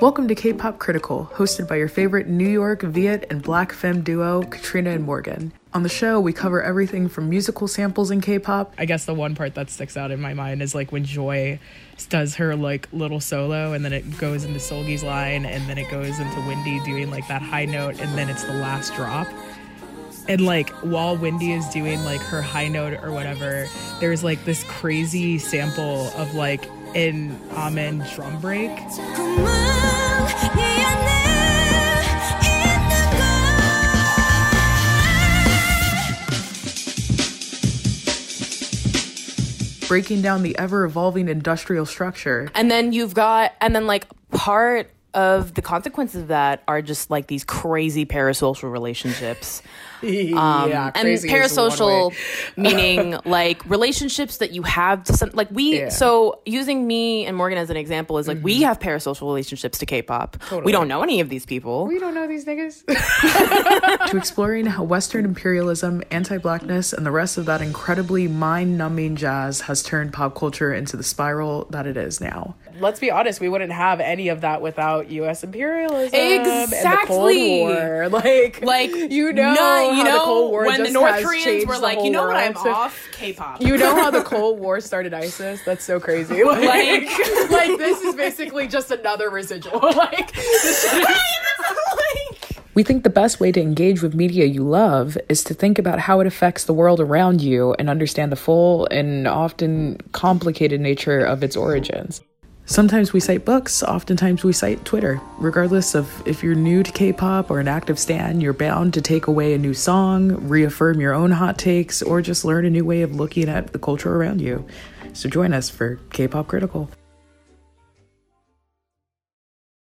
Welcome to K-Pop Critical, hosted by your favorite New York, Viet, and Black femme duo, Katrina and Morgan. On the show, we cover everything from musical samples in K-pop. I guess the one part that sticks out in my mind is like when Joy does her like little solo and then it goes into Seulgi's line and then it goes into Wendy doing like that high note and then it's the last drop. And like while Wendy is doing like her high note or whatever, there's like this crazy sample of like an Amen drum break. Breaking down the ever evolving industrial structure. And then you've got, and then like part of the consequences of that are just like these crazy parasocial relationships. Um, yeah, and parasocial meaning like relationships that you have to some like we Yeah. Mm-hmm. so using me and Morgan as an example is like we have parasocial relationships to K-pop. We don't know any of these people. We don't know these niggas. to exploring how Western imperialism, anti blackness, and the rest of that incredibly mind numbing jazz has turned pop culture into the spiral that it is now. Let's be honest, we wouldn't have any of that without U.S. imperialism and the Cold Exactly. War. Like, like you know, none- you know the Cold War when the North Koreans were like, you know what, I'm. So- off K-pop. You know how the Cold War started ISIS? That's so crazy. Like, Like- like, this is basically just another residual. Like, this is- We think the best way to engage with media you love is to think about how it affects the world around you and understand the full and often complicated nature of its origins. Sometimes we cite books, oftentimes we cite Twitter. Regardless of if you're new to K pop or an active stan, you're bound to take away a new song, reaffirm your own hot takes, or just learn a new way of looking at the culture around you. So join us for K pop Critical.